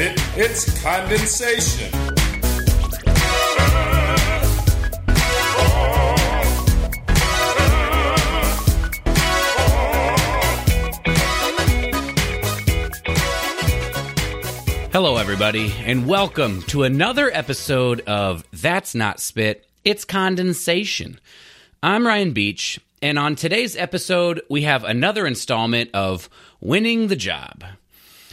spit, it's condensation. Hello, everybody, and welcome to another episode of That's Not Spit, It's Condensation. I'm Ryan Beach, and on today's episode, we have another installment of Winning the Job.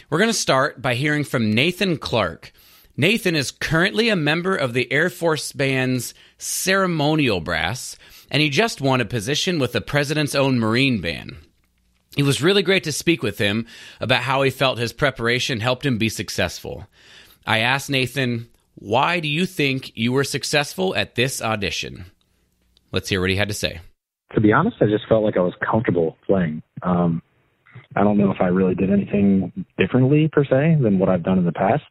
We're going to start by hearing from Nathan Clark. Nathan is currently a member of the Air Force Band's ceremonial brass, and he just won a position with the President's own Marine Band. It was really great to speak with him about how he felt his preparation helped him be successful. I asked Nathan, why do you think you were successful at this audition? Let's hear what he had to say. To be honest, I just felt like I was comfortable playing. Um, I don't know if I really did anything differently per se than what I've done in the past.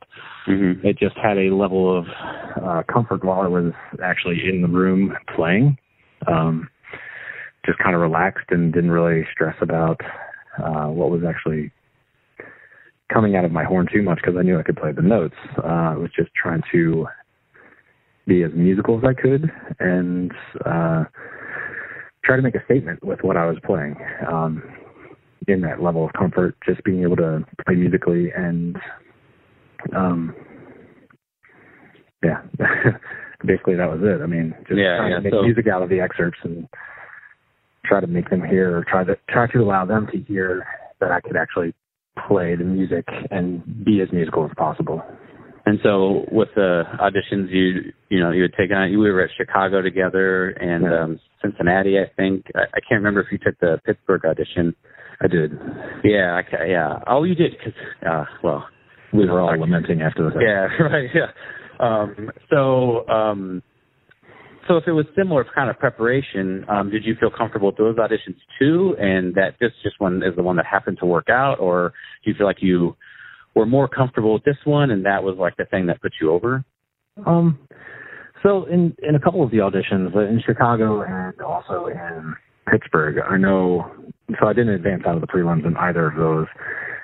Mm-hmm. It just had a level of uh, comfort while I was actually in the room playing. Um, just kind of relaxed and didn't really stress about uh, what was actually coming out of my horn too much because I knew I could play the notes. Uh, I was just trying to be as musical as I could and uh, try to make a statement with what I was playing. Um, in that level of comfort, just being able to play musically and, um, yeah, basically that was it. I mean, just yeah, trying yeah, to make so, music out of the excerpts and try to make them hear or try to try to allow them to hear that I could actually play the music and be as musical as possible. And so with the auditions you you know you had taken on, you were at Chicago together and Yeah. um Cincinnati, I think. I, I can't remember if you took the Pittsburgh audition. I did. Yeah, okay, yeah. Oh, you did because uh, well, We were all lamenting after the fact. yeah, right, yeah. Um, so um, so if it was similar kind of preparation, um, did you feel comfortable with those auditions too? And that this just one is the one that happened to work out, or do you feel like you were more comfortable with this one and that was like the thing that put you over? Um, so in in a couple of the auditions uh, in Chicago and also in Pittsburgh, I know. So I didn't advance out of the prelims in either of those,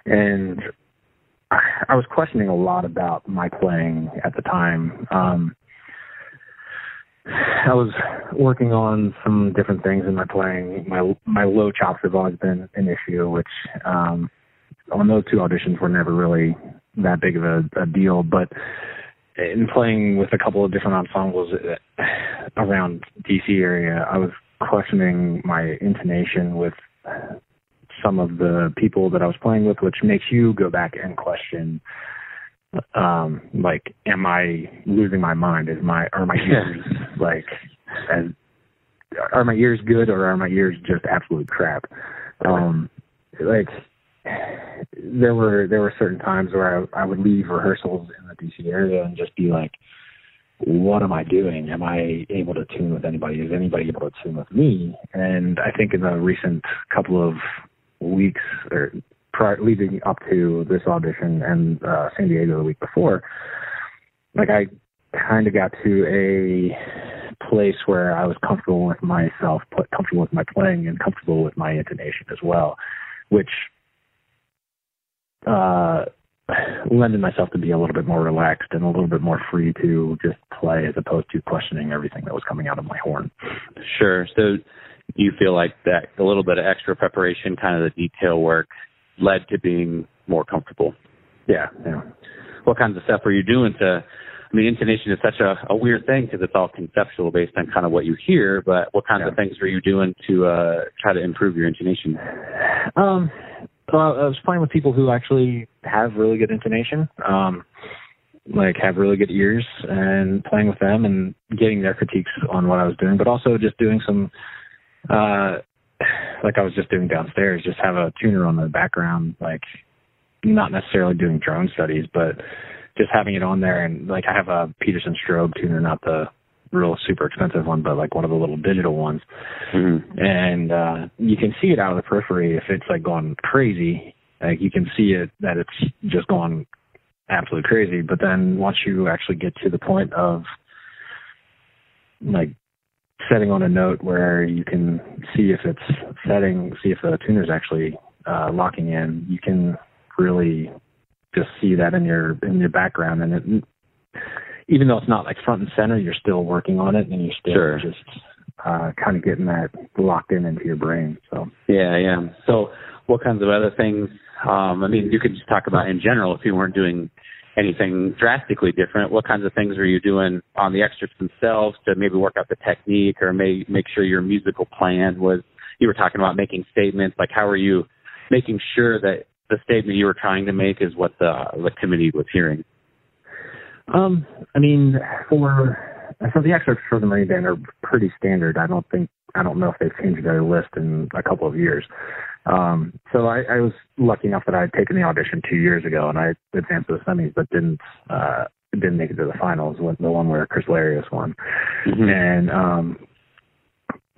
and I, was questioning a lot about my playing at the time. Um, I was working on some different things in my playing. My my low chops have always been an issue, which um, on those two auditions were never really that big of a, a deal. But in playing with a couple of different ensembles uh, around DC area, I was questioning my intonation with some of the people that I was playing with, which makes you go back and question, um, like, am I losing my mind? Is my are my ears like, as are my ears good or are my ears just absolute crap? Um, like there were there were certain times where I, I would leave rehearsals in the DC area and just be like, what am I doing? Am I able to tune with anybody? Is anybody able to tune with me? And I think in the recent couple of weeks or prior, leading up to this audition and uh, San Diego the week before, like I kind of got to a place where I was comfortable with myself, comfortable with my playing, and comfortable with my intonation as well, which uh, lended myself to be a little bit more relaxed and a little bit more free to just play as opposed to questioning everything that was coming out of my horn. Sure. So you feel like that a little bit of extra preparation, kind of the detail work, led to being more comfortable. Yeah, yeah. What kinds of stuff were you doing to? I mean, intonation is such a, a weird thing because it's all conceptual based on kind of what you hear. But what kinds Yeah. of things were you doing to uh, try to improve your intonation? Um, well, I was playing with people who actually have really good intonation, um, like have really good ears, and playing with them and getting their critiques on what I was doing, but also just doing some, uh, like I was just doing downstairs, just have a tuner on the background, like not necessarily doing drone studies, but just having it on there. And like I have a Peterson strobe tuner, not the real super expensive one, but like one of the little digital ones. Mm-hmm. and uh you can see it out of the periphery if it's like going crazy. Like you can see it that it's just going absolutely crazy but then once you actually get to the point of like setting on a note where you can see if it's setting see if the tuner's actually uh locking in you can really just see that in your in your background, and it, even though it's not like front and center, you're still working on it, and you're still Sure. just uh, kind of getting that locked in into your brain. So Yeah, yeah. So, what kinds of other things? Um, I mean, you could just talk about in general if you weren't doing anything drastically different. What kinds of things were you doing on the excerpts themselves to maybe work out the technique or may make sure your musical plan was? You were talking about making statements. Like, how are you making sure that the statement you were trying to make is what the the committee was hearing? Um, I mean, for for the excerpts for the Marine Band are pretty standard. I don't think I don't know if they've changed their list in a couple of years. Um, so I, I was lucky enough that I had taken the audition two years ago, and I advanced to the semis, but didn't uh, didn't make it to the finals. With the one where Chris Larius won, and um,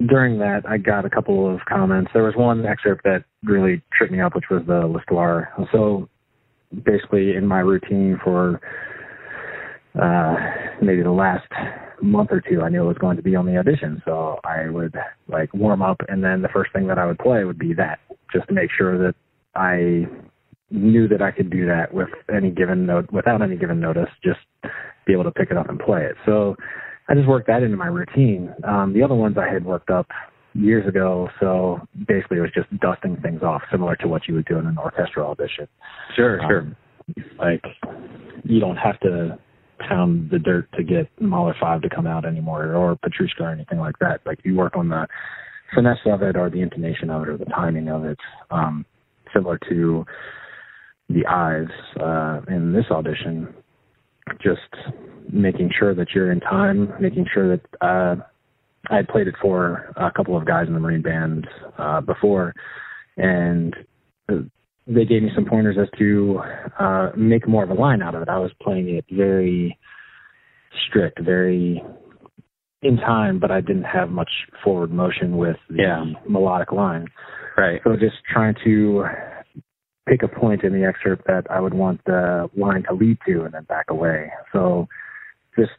during that, I got a couple of comments. There was one excerpt that really tripped me up, which was the L'Histoire. So basically, in my routine for uh, maybe the last month or two, I knew it was going to be on the audition. So I would like warm up, and then the first thing that I would play would be that, just to make sure that I knew that I could do that with any given note, without any given notice, just be able to pick it up and play it. So I just worked that into my routine. Um, the other ones I had worked up years ago, so basically it was just dusting things off, similar to what you would do in an orchestral audition. Sure, sure. Um, like you don't have to pound the dirt to get Mahler five to come out anymore, or Petrushka or anything like that. Like you work on the finesse of it, or the intonation of it, or the timing of it. Um, similar to the Ives uh, in this audition, just making sure that you're in time, making sure that uh, I had played it for a couple of guys in the Marine Band uh, before, and they gave me some pointers as to uh, make more of a line out of it. I was playing it very strict, very in time, but I didn't have much forward motion with the Yeah. melodic line. Right. So just trying to pick a point in the excerpt that I would want the line to lead to and then back away. So just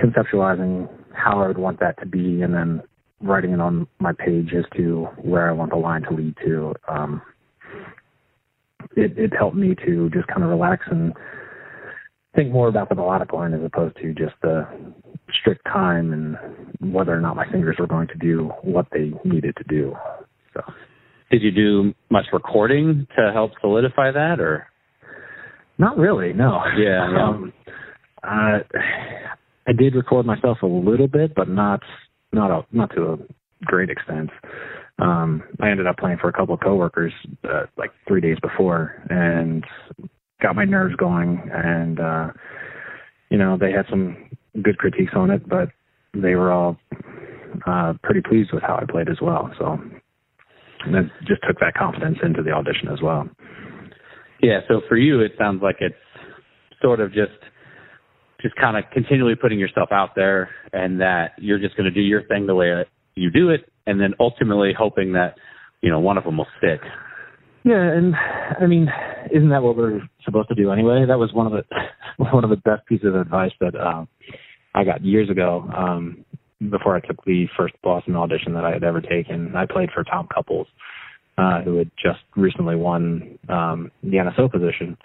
conceptualizing how I would want that to be and then writing it on my page as to where I want the line to lead to. Um, it, it helped me to just kind of relax and think more about the melodic line as opposed to just the strict time and whether or not my fingers were going to do what they needed to do. So Did you do much recording to help solidify that, or? not really, no. Yeah, yeah. Um, uh, I did record myself a little bit, but not not a not to a great extent. Um, I ended up playing for a couple of coworkers uh, like three days before, and got my nerves going. And uh, you know, they had some good critiques on it, but they were all uh, pretty pleased with how I played as well. So that just took that confidence into the audition as well. Yeah, so for you, it sounds like it's sort of just just kind of continually putting yourself out there, and that you're just going to do your thing the way you do it, and then ultimately hoping that you know one of them will stick. Yeah, and I mean, isn't that what we're supposed to do anyway? That was one of the one of the best pieces of advice that um, I got years ago. Um, before I took the first Boston audition that I had ever taken, I played for Tom Cupples, uh, who had just recently won um, the NSO position,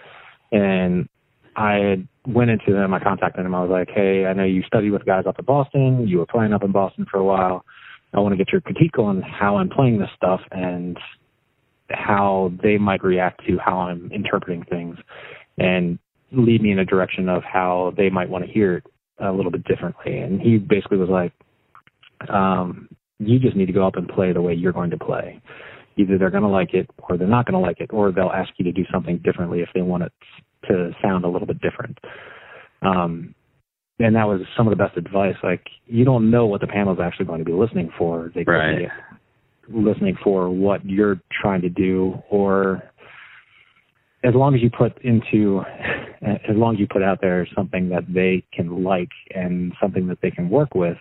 and I went into him. I contacted him. I was like, "Hey, I know you studied with guys up in Boston. You were playing up in Boston for a while. I want to get your critique on how I'm playing this stuff and how they might react to how I'm interpreting things and lead me in a direction of how they might want to hear it a little bit differently. And he basically was like, um, you just need to go up and play the way you're going to play. Either they're going to like it or they're not going to like it, or they'll ask you to do something differently if they want it to sound a little bit different. Um, and that was some of the best advice. Like, you don't know what the panel is actually going to be listening for. They could Right. be listening for what you're trying to do or as long as you put into as long as you put out there something that they can like and something that they can work with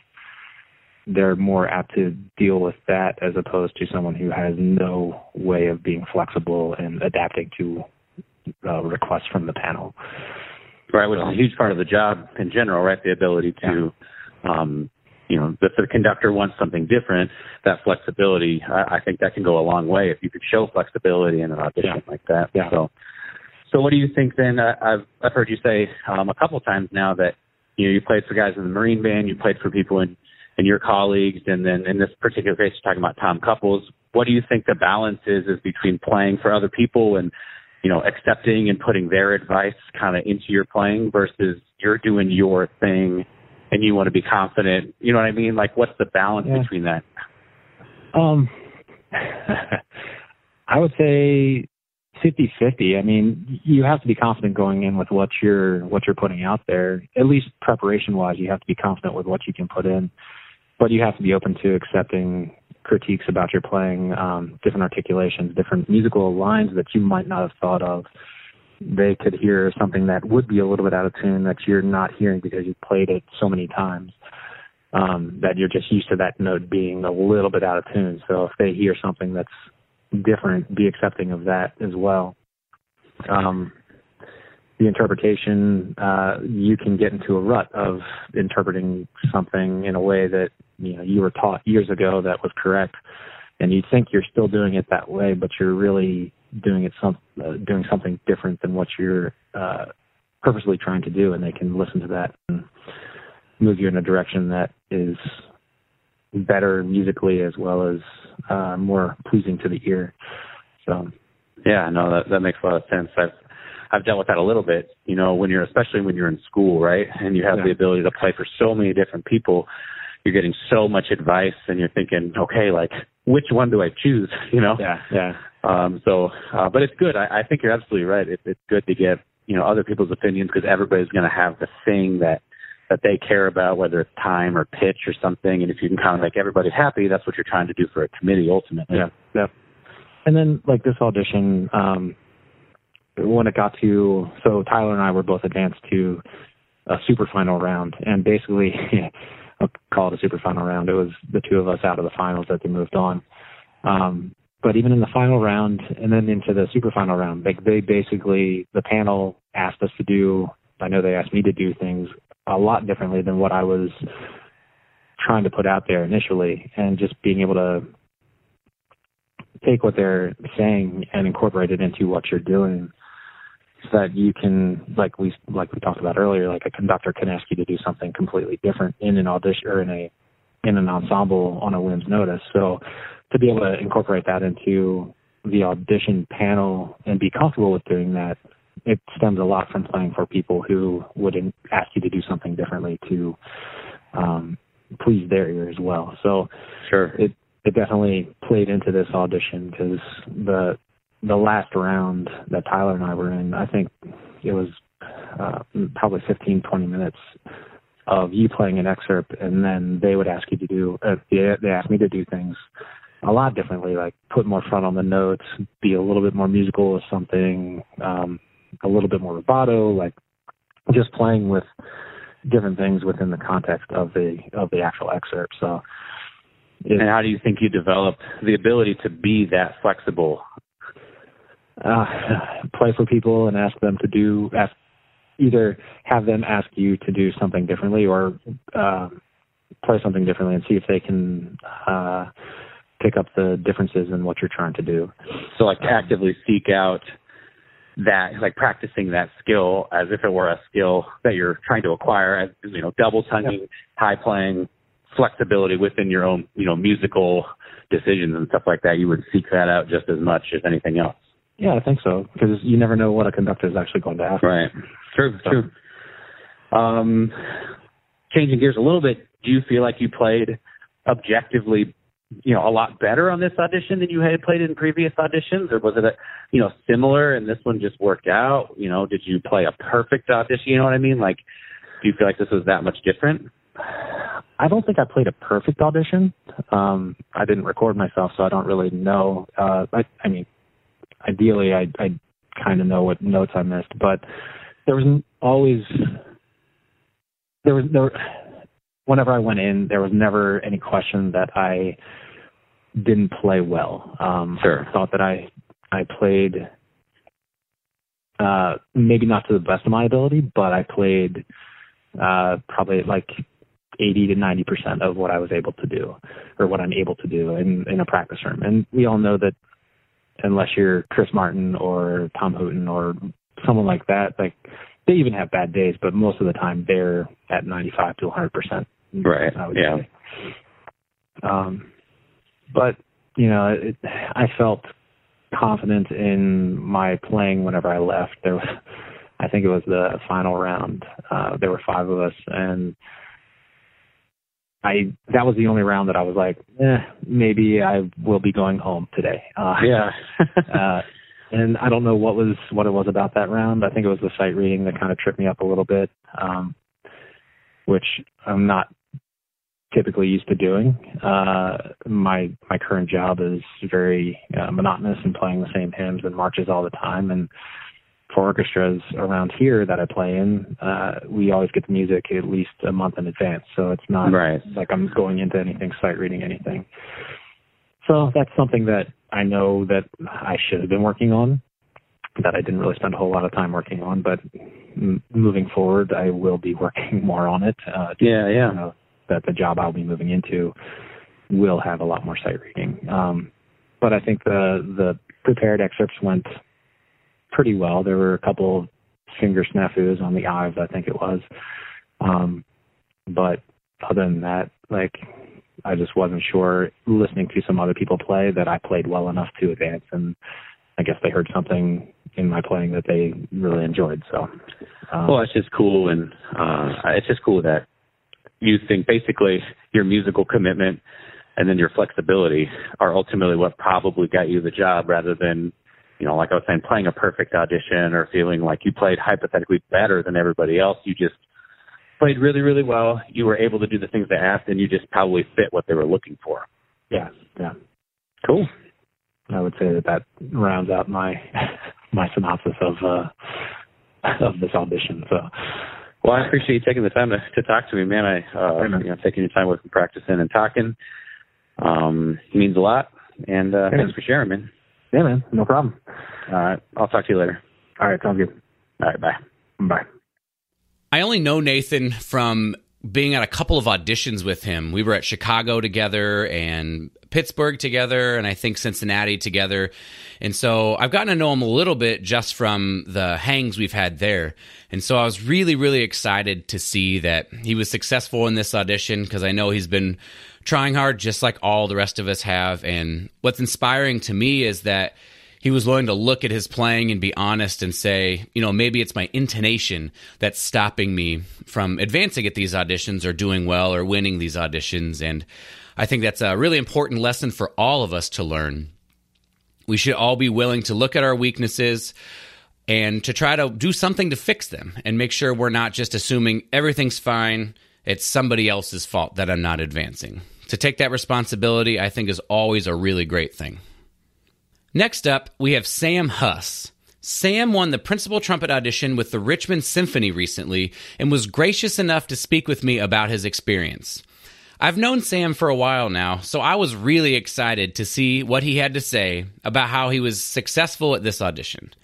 they're more apt to deal with that as opposed to someone who has no way of being flexible and adapting to uh, requests from the panel Right, which is a huge part of the job in general, right? The ability to, um, you know, if the conductor wants something different, that flexibility, I, I think that can go a long way if you could show flexibility in an audition Yeah. like that. Yeah. So, so what do you think then? Uh, I've I've heard you say um, a couple times now that you know you played for guys in the Marine Band, you played for people in and your colleagues, and then in this particular case, you're talking about Tom Cupples. What do you think the balance is is between playing for other people and you know accepting and putting their advice kind of into your playing versus you're doing your thing and you want to be confident. You know what I mean? Like, what's the balance yeah. between that? Um, I would say 50-50. I mean, you have to be confident going in with what you're what you're putting out there. At least preparation wise, you have to be confident with what you can put in but you have to be open to accepting critiques about your playing, um, different articulations, different musical lines that you might not have thought of. They could hear something that would be a little bit out of tune that you're not hearing because you've played it so many times. Um, that you're just used to that note being a little bit out of tune. So if they hear something that's different, be accepting of that as well. Um, the interpretation, uh, you can get into a rut of interpreting something in a way that you know you were taught years ago that was correct, and you think you're still doing it that way, but you're really doing it some uh, doing something different than what you're uh, purposely trying to do, and they can listen to that and move you in a direction that is better musically as well as uh, more pleasing to the ear. So, yeah, no, that that makes a lot of sense. I've I've dealt with that a little bit, you know, when you're especially when you're in school, right? And you have yeah. the ability to play for so many different people. You're getting so much advice and you're thinking, okay, like which one do I choose? You know? Yeah, yeah. Um, so, uh, but it's good. I, I think you're absolutely right. It, it's good to get, you know, other people's opinions because everybody's going to have the thing that, that they care about, whether it's time or pitch or something. And if you can kind of make everybody happy, that's what you're trying to do for a committee ultimately. Yeah, yeah. And then like this audition, um, when it got to so Tyler and I were both advanced to a super final round, and basically, I'll call it a super final round. It was the two of us out of the finals that they moved on. Um, but even in the final round and then into the super final round, they, they basically the panel asked us to do. I know they asked me to do things a lot differently than what I was trying to put out there initially, and just being able to take what they're saying and incorporate it into what you're doing that you can like we like we talked about earlier like a conductor can ask you to do something completely different in an audition or in a in an ensemble on a whim's notice. So to be able to incorporate that into the audition panel and be comfortable with doing that it stems a lot from playing for people who would ask you to do something differently to um please their ear as well. So sure. it it definitely played into this audition because the the last round that Tyler and I were in, I think it was uh, probably 15, 20 minutes of you playing an excerpt, and then they would ask you to do. Uh, they, they asked me to do things a lot differently, like put more front on the notes, be a little bit more musical or something, um, a little bit more rubato, like just playing with different things within the context of the of the actual excerpt. So. and how do you think you developed the ability to be that flexible uh, play for people and ask them to do ask either have them ask you to do something differently or uh, play something differently and see if they can uh, pick up the differences in what you're trying to do. So like actively seek out that like practicing that skill as if it were a skill that you're trying to acquire as you know double tonguing yep. high playing flexibility within your own you know musical decisions and stuff like that you would seek that out just as much as anything else yeah, I think so because you never know what a conductor is actually going to ask. Right. True. So. True. Um, changing gears a little bit, do you feel like you played objectively, you know, a lot better on this audition than you had played in previous auditions, or was it a, you know, similar and this one just worked out? You know, did you play a perfect audition? You know what I mean? Like, do you feel like this was that much different? I don't think I played a perfect audition. Um, I didn't record myself, so I don't really know. Uh, I, I mean, ideally I I kind of know what notes I missed, but there was always there was there whenever I went in, there was never any question that I didn't play well. Um, sure. I thought that I I played uh, maybe not to the best of my ability, but I played uh, probably like 80 to 90 percent of what I was able to do, or what I'm able to do in in a practice room. And we all know that unless you're Chris Martin or Tom Hooten or someone like that, like they even have bad days, but most of the time they're at 95 to 100 percent. Right. Yeah. Say. Um, but you know, it, I felt confident in my playing whenever I left. There was, I think it was the final round. Uh, there were five of us, and I that was the only round that I was like, eh, maybe I will be going home today. Uh, yeah. uh, and I don't know what was what it was about that round. I think it was the sight reading that kind of tripped me up a little bit, um, which I'm not typically used to doing. Uh, my my current job is very uh, monotonous and playing the same hymns and marches all the time. And for orchestras around here that I play in, uh, we always get the music at least a month in advance. So it's not right. like I'm going into anything, sight reading anything. So that's something that I know that I should have been working on, that I didn't really spend a whole lot of time working on. But m- moving forward, I will be working more on it. Uh, yeah, yeah. You know, that the job I'll be moving into will have a lot more sight reading. Um, but I think the the prepared excerpts went pretty well. There were a couple of finger snafus on the Ives, I think it was. Um, but other than that, like I just wasn't sure listening to some other people play that I played well enough to advance and I guess they heard something in my playing that they really enjoyed. So, um, well, it's just cool, and uh, it's just cool that you think basically your musical commitment and then your flexibility are ultimately what probably got you the job rather than you know like i was saying playing a perfect audition or feeling like you played hypothetically better than everybody else you just played really really well. You were able to do the things they asked and you just probably fit what they were looking for. Yeah yeah. Cool. I would say that that rounds out my my synopsis of uh of this audition so. Well, I appreciate you taking the time to, to talk to me, man. I, uh, you know, taking your time with practicing and talking, um, means a lot. And, uh, thanks for sharing, man. Yeah, man. No problem. All right. I'll talk to you later. All right. Sounds good. All right. Bye. Bye. I only know Nathan from being at a couple of auditions with him. We were at Chicago together and Pittsburgh together and I think Cincinnati together. And so I've gotten to know him a little bit just from the hangs we've had there. And so I was really, really excited to see that he was successful in this audition because I know he's been trying hard just like all the rest of us have. And what's inspiring to me is that he was willing to look at his playing and be honest and say, you know, maybe it's my intonation that's stopping me from advancing at these auditions or doing well or winning these auditions. And I think that's a really important lesson for all of us to learn. We should all be willing to look at our weaknesses and to try to do something to fix them and make sure we're not just assuming everything's fine, it's somebody else's fault that I'm not advancing. To take that responsibility, I think, is always a really great thing. Next up, we have Sam Huss. Sam won the principal trumpet audition with the Richmond Symphony recently and was gracious enough to speak with me about his experience. I've known Sam for a while now, so I was really excited to see what he had to say about how he was successful at this audition.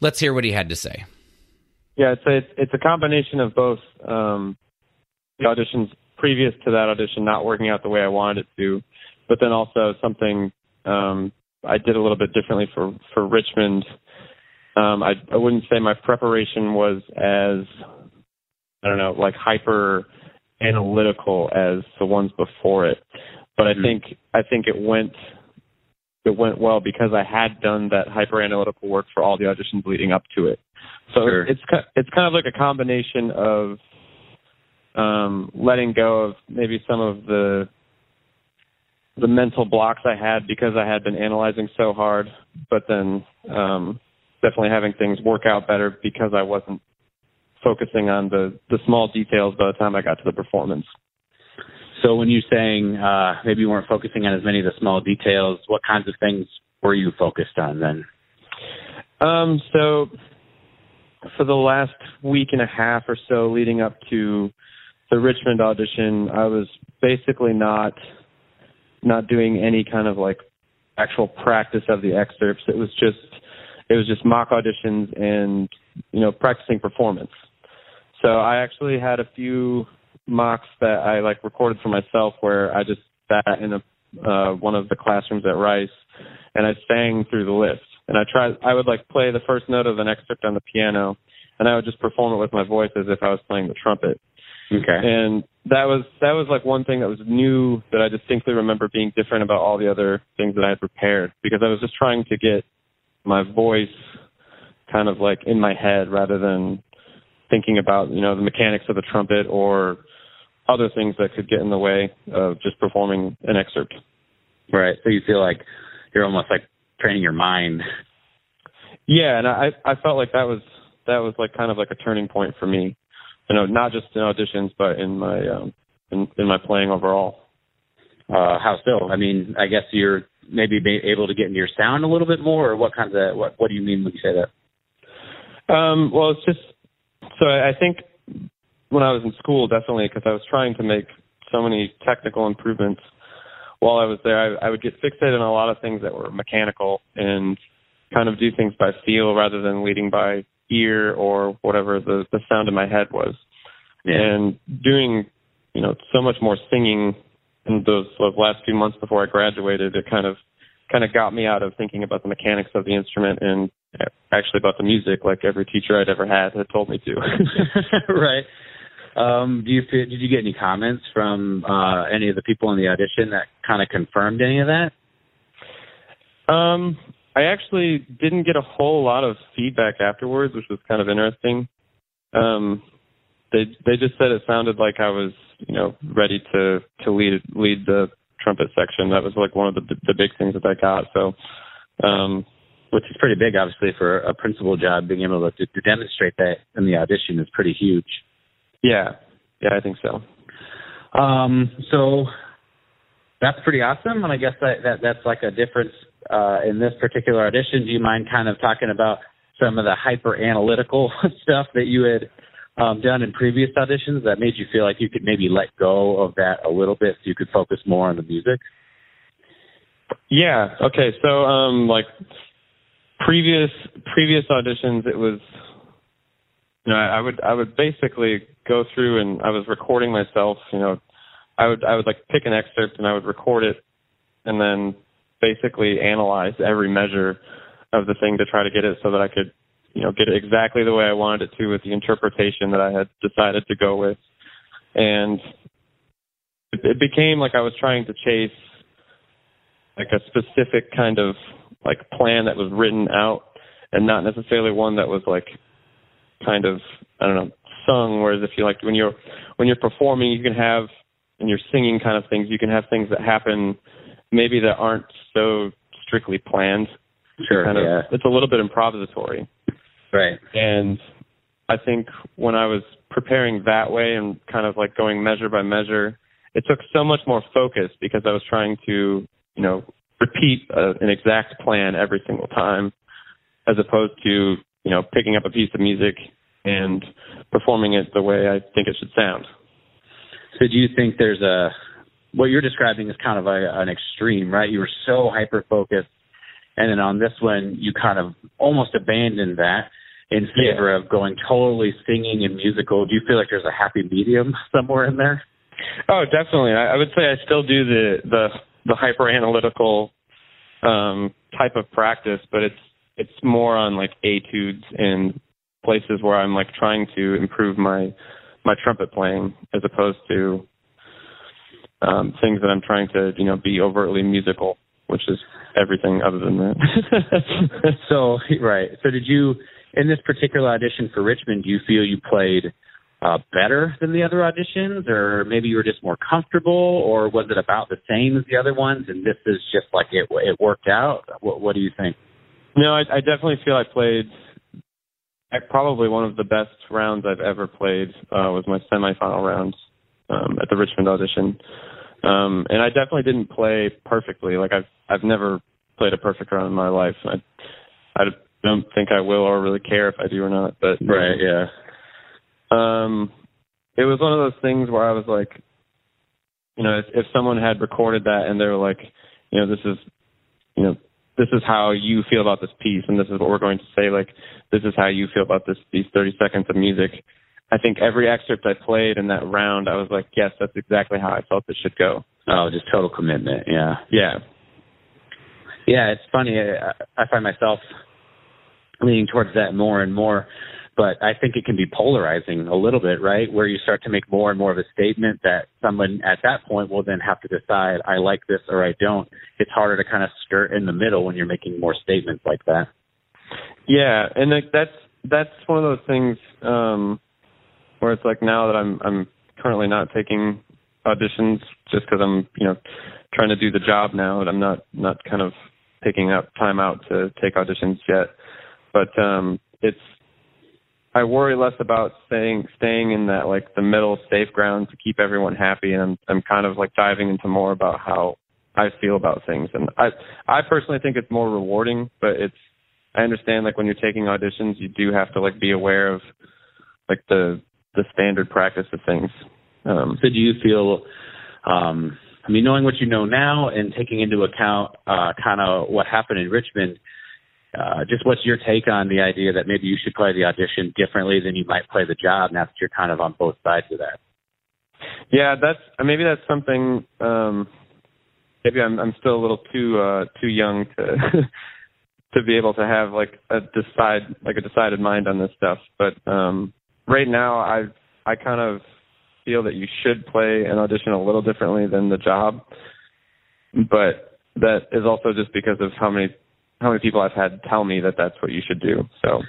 Let's hear what he had to say. Yeah, it's a, it's a combination of both um, the auditions previous to that audition not working out the way I wanted it to, but then also something um, I did a little bit differently for for Richmond. Um, I, I wouldn't say my preparation was as I don't know like hyper analytical as the ones before it. But I mm-hmm. think I think it went it went well because I had done that hyper analytical work for all the auditions leading up to it. So sure. it's it's kind of like a combination of um, letting go of maybe some of the the mental blocks I had because I had been analyzing so hard, but then um, definitely having things work out better because I wasn't focusing on the the small details by the time I got to the performance. So when you're saying uh, maybe you weren't focusing on as many of the small details, what kinds of things were you focused on then? Um, so for the last week and a half or so leading up to the Richmond audition, I was basically not not doing any kind of like actual practice of the excerpts. It was just it was just mock auditions and you know practicing performance. So I actually had a few mocks that I like recorded for myself where I just sat in a uh, one of the classrooms at Rice and I sang through the list. and I tried. I would like play the first note of an excerpt on the piano, and I would just perform it with my voice as if I was playing the trumpet. Okay. And that was that was like one thing that was new that I distinctly remember being different about all the other things that I had prepared because I was just trying to get my voice kind of like in my head rather than thinking about you know the mechanics of the trumpet or other things that could get in the way of just performing an excerpt. Right. So you feel like you're almost like training your mind. Yeah, and I I felt like that was that was like kind of like a turning point for me. You know, not just in auditions, but in my um in, in my playing overall. Uh, how so? I mean, I guess you're maybe able to get into your sound a little bit more, or what kinds of what What do you mean when you say that? Um, well, it's just so I think when I was in school, definitely because I was trying to make so many technical improvements while I was there. I, I would get fixated on a lot of things that were mechanical and kind of do things by feel rather than leading by ear or whatever the the sound in my head was. Yeah. And doing, you know, so much more singing in those, those last few months before I graduated, it kind of kind of got me out of thinking about the mechanics of the instrument and actually about the music, like every teacher I'd ever had had told me to. right. Um, do you did you get any comments from uh, any of the people in the audition that kind of confirmed any of that? Um, I actually didn't get a whole lot of feedback afterwards, which was kind of interesting. Um, they they just said it sounded like I was, you know, ready to to lead lead the trumpet section. That was like one of the the big things that I got. So, um, which is pretty big, obviously, for a principal job. Being able to, to demonstrate that in the audition is pretty huge. Yeah, yeah, I think so. Um, so that's pretty awesome, and I guess that, that that's like a difference uh, in this particular audition. Do you mind kind of talking about some of the hyper analytical stuff that you had um, done in previous auditions that made you feel like you could maybe let go of that a little bit so you could focus more on the music? Yeah. Okay. So, um, like previous previous auditions, it was you know, I, I would I would basically go through and I was recording myself. You know, I would I would like pick an excerpt and I would record it, and then basically analyze every measure of the thing to try to get it so that I could, you know, get it exactly the way I wanted it to with the interpretation that I had decided to go with, and it, it became like I was trying to chase like a specific kind of like plan that was written out and not necessarily one that was like kind of I don't know sung. Whereas if you like when you're when you're performing, you can have and you're singing kind of things. You can have things that happen maybe that aren't so strictly planned. Sure. Kind of, yeah. It's a little bit improvisatory. Right. And I think when I was preparing that way and kind of like going measure by measure, it took so much more focus because I was trying to, you know, repeat uh, an exact plan every single time as opposed to you know, picking up a piece of music and performing it the way I think it should sound. So do you think there's a what you're describing is kind of a, an extreme, right? You were so hyper focused, and then on this one, you kind of almost abandoned that in favor yeah. of going totally singing and musical. Do you feel like there's a happy medium somewhere in there? Oh, definitely. I, I would say I still do the the the hyper analytical um, type of practice, but it's it's more on like etudes and places where I'm like trying to improve my my trumpet playing as opposed to um things that I'm trying to, you know, be overtly musical, which is everything other than that. so right. So did you in this particular audition for Richmond, do you feel you played uh, better than the other auditions, or maybe you were just more comfortable, or was it about the same as the other ones, and this is just like it it worked out? What, what do you think? No, I, I definitely feel I played probably one of the best rounds I've ever played uh, was my semifinal round um, at the Richmond audition, um, and I definitely didn't play perfectly. Like I've I've never played a perfect round in my life. I I don't think I will or really care if I do or not. But right, yeah. Um, it was one of those things where I was like, you know, if, if someone had recorded that and they were like, you know, this is, you know, this is how you feel about this piece and this is what we're going to say like this is how you feel about this these 30 seconds of music i think every excerpt i played in that round i was like yes that's exactly how i felt it should go oh just total commitment yeah yeah Yeah, it's funny. I, I find myself leaning towards that more and more, but I think it can be polarizing a little bit, right? Where you start to make more and more of a statement that someone at that point will then have to decide, I like this or I don't. It's harder to kind of skirt in the middle when you're making more statements like that. Yeah, and like that's that's one of those things um where it's like now that I'm I'm currently not taking auditions just because I'm you know trying to do the job now and I'm not not kind of taking up time out to take auditions yet. But um it's I worry less about staying staying in that like the middle safe ground to keep everyone happy and I'm I'm kind of like diving into more about how I feel about things and I I personally think it's more rewarding but it's I understand like when you're taking auditions you do have to like be aware of like the the standard practice of things. Um, so do you feel, um, I mean, knowing what you know now and taking into account uh, kind of what happened in Richmond, uh, just what's your take on the idea that maybe you should play the audition differently than you might play the job now that you're kind of on both sides of that? Yeah, that's maybe that's something. Um, maybe I'm I'm still a little too uh, too young to to be able to have like a decide like a decided mind on this stuff. But um, right now I I kind of feel that you should play an audition a little differently than the job, but that is also just because of how many how many people I've had tell me that that's what you should do. So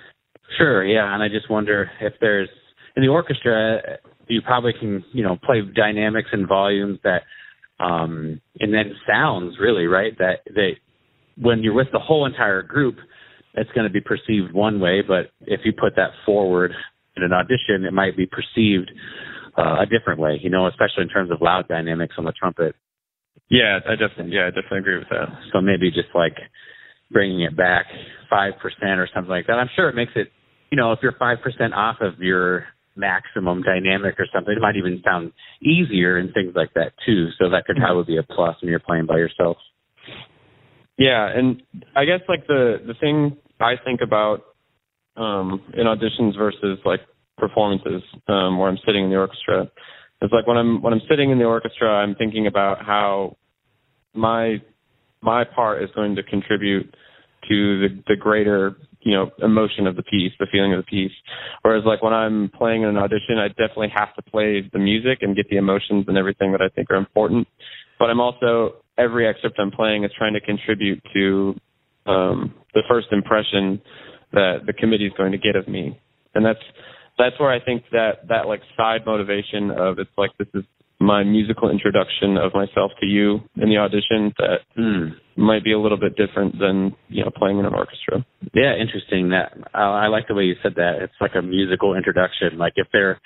sure, yeah, and I just wonder if there's in the orchestra you probably can you know play dynamics and volumes that um and then sounds really right that that when you're with the whole entire group it's going to be perceived one way but if you put that forward in an audition, it might be perceived uh, a different way, you know, especially in terms of loud dynamics on the trumpet. Yeah, I definitely, yeah, I definitely agree with that. So maybe just like bringing it back five percent or something like that. I'm sure it makes it, you know, if you're five percent off of your maximum dynamic or something, it might even sound easier and things like that too. So that could probably be a plus when you're playing by yourself. Yeah, and I guess like the the thing I think about um, in auditions versus like performances um, where I'm sitting in the orchestra. It's like when I'm when I'm sitting in the orchestra, I'm thinking about how my my part is going to contribute to the, the greater you know emotion of the piece, the feeling of the piece. Whereas like when I'm playing in an audition, I definitely have to play the music and get the emotions and everything that I think are important. But I'm also every excerpt I'm playing is trying to contribute to um, the first impression that the committee is going to get of me. And that's that's where I think that that like side motivation of it's like this is my musical introduction of myself to you in the audition that mm. might be a little bit different than you know playing in an orchestra. Yeah, interesting. That uh, I like the way you said that. It's like a musical introduction. Like if they're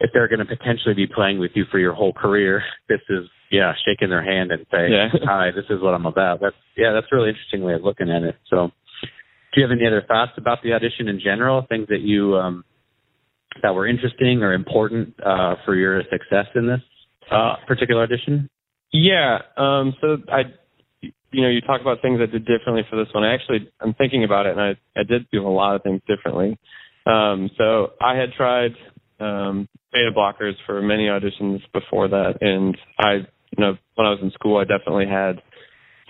if they're going to potentially be playing with you for your whole career, this is yeah shaking their hand and saying, yeah. "Hi, this is what I'm about." That's yeah, that's a really interesting way of looking at it. So do you have any other thoughts about the audition in general? Things that you um, that were interesting or important uh, for your success in this uh, particular audition? Yeah. Um, so I, you know, you talk about things I did differently for this one. I actually, I'm thinking about it, and I I did do a lot of things differently. Um, so I had tried um, beta blockers for many auditions before that, and I, you know, when I was in school, I definitely had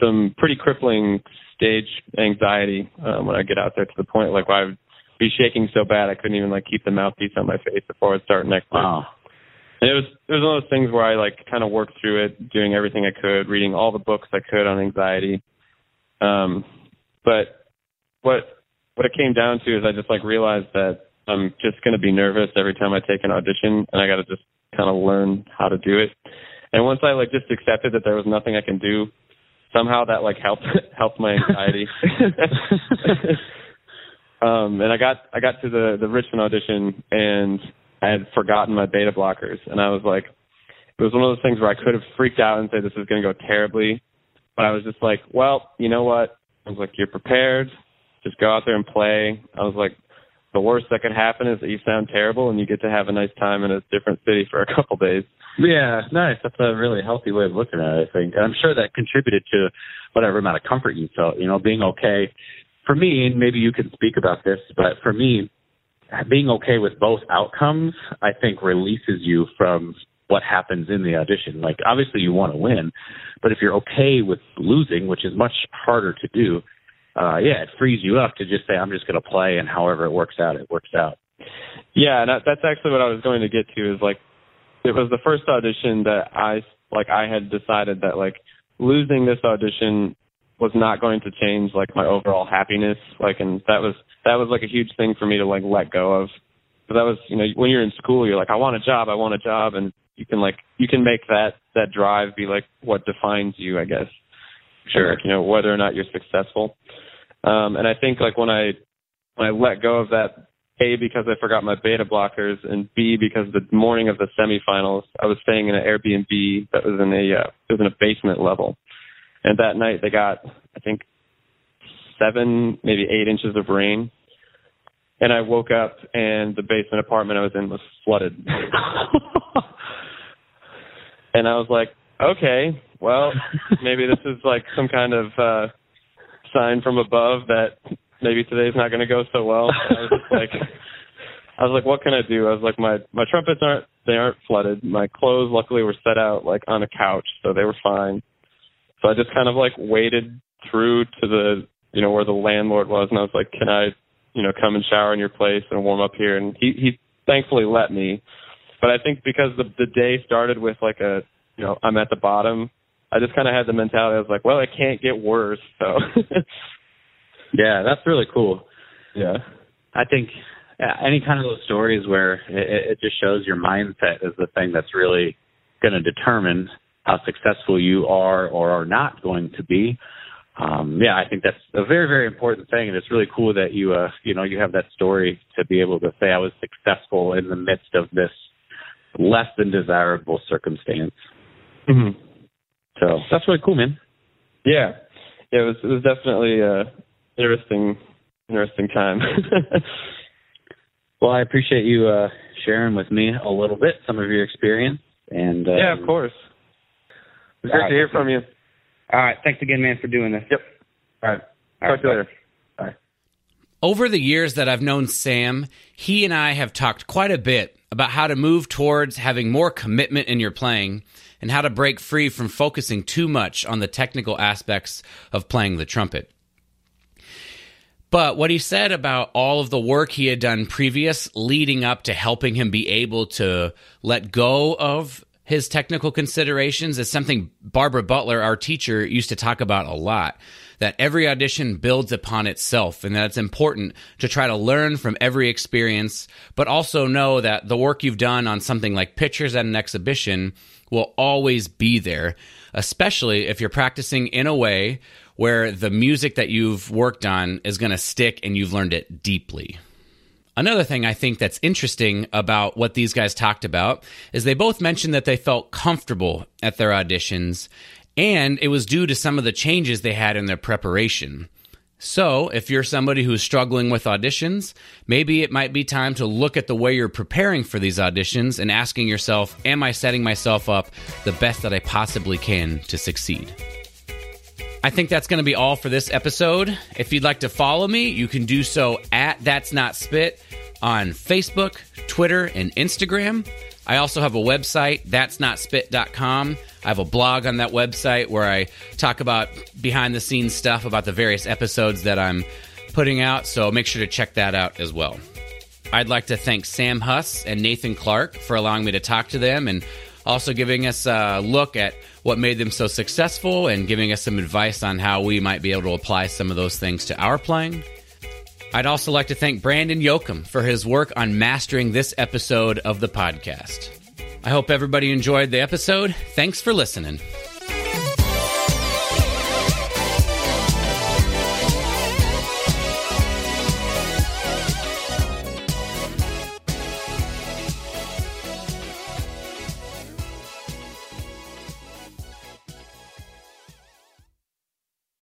some pretty crippling stage anxiety um, when I get out there to the point like I would be shaking so bad I couldn't even like keep the mouthpiece on my face before I'd start next. Wow. And it was it was one of those things where I like kind of worked through it, doing everything I could, reading all the books I could on anxiety. Um, but what what it came down to is I just like realized that I'm just going to be nervous every time I take an audition, and I got to just kind of learn how to do it. And once I like just accepted that there was nothing I can do somehow that like helped helped my anxiety. um, and I got I got to the the Richmond audition and I had forgotten my beta blockers, and I was like, it was one of those things where I could have freaked out and said this is going to go terribly, but I was just like, well, you know what? I was like, you're prepared. Just go out there and play. I was like, the worst that could happen is that you sound terrible and you get to have a nice time in a different city for a couple days. Yeah, nice. That's a really healthy way of looking at it, I think. And I'm sure that contributed to whatever amount of comfort you felt, you know, being okay. For me, and maybe you can speak about this, but for me, being okay with both outcomes, I think releases you from what happens in the audition. Like obviously you want to win, but if you're okay with losing, which is much harder to do, uh, yeah, it frees you up to just say, I'm just going to play, and however it works out, it works out. Yeah, and that's actually what I was going to get to. Is like, it was the first audition that I like. I had decided that like losing this audition was not going to change like my overall happiness. Like, and that was that was like a huge thing for me to like let go of. But that was, you know, when you're in school, you're like, I want a job, I want a job, and you can like you can make that that drive be like what defines you, I guess. Sure. And, like, you know, whether or not you're successful. Um, and I think like when I when I let go of that, a because I forgot my beta blockers, and B because the morning of the semifinals I was staying in an Airbnb that was in a uh, it was in a basement level, and that night they got I think seven maybe eight inches of rain, and I woke up and the basement apartment I was in was flooded, and I was like, okay, well maybe this is like some kind of uh sign from above that maybe today's not going to go so well. I was just like, I was like, what can I do? I was like, my my trumpets aren't they aren't flooded. My clothes luckily were set out like on a couch, so they were fine. So I just kind of like waded through to the you know where the landlord was, and I was like, can I you know come and shower in your place and warm up here? And he he thankfully let me. But I think because the the day started with like a you know I'm at the bottom I just kind of had the mentality. I was like, well, it can't get worse. So, yeah, that's really cool. Yeah, I think any kind of those stories where it, it just shows your mindset is the thing that's really going to determine how successful you are or are not going to be. Um, yeah, I think that's a very, very important thing, and it's really cool that you, uh, you know, you have that story to be able to say I was successful in the midst of this less than desirable circumstance. Mm-hmm. So that's really cool, man. Yeah, yeah, it was it was definitely a interesting interesting time. well, I appreciate you uh, sharing with me a little bit some of your experience. And uh, yeah, of course. It's great right. to hear from you. All right, thanks again, man, for doing this. Yep. All right. All Talk right, to you later. Bye. Over the years that I've known Sam, he and I have talked quite a bit about how to move towards having more commitment in your playing and how to break free from focusing too much on the technical aspects of playing the trumpet. But what he said about all of the work he had done previous leading up to helping him be able to let go of his technical considerations is something Barbara Butler, our teacher, used to talk about a lot. That every audition builds upon itself, and that it's important to try to learn from every experience, but also know that the work you've done on something like pictures at an exhibition will always be there, especially if you're practicing in a way where the music that you've worked on is going to stick and you've learned it deeply. Another thing I think that's interesting about what these guys talked about is they both mentioned that they felt comfortable at their auditions, and it was due to some of the changes they had in their preparation. So, if you're somebody who's struggling with auditions, maybe it might be time to look at the way you're preparing for these auditions and asking yourself, Am I setting myself up the best that I possibly can to succeed? I think that's going to be all for this episode. If you'd like to follow me, you can do so at That's Not Spit on Facebook, Twitter, and Instagram. I also have a website, that's not spit.com. I have a blog on that website where I talk about behind the scenes stuff about the various episodes that I'm putting out, so make sure to check that out as well. I'd like to thank Sam Huss and Nathan Clark for allowing me to talk to them and also giving us a look at what made them so successful and giving us some advice on how we might be able to apply some of those things to our playing. I'd also like to thank Brandon Yoakum for his work on mastering this episode of the podcast. I hope everybody enjoyed the episode. Thanks for listening.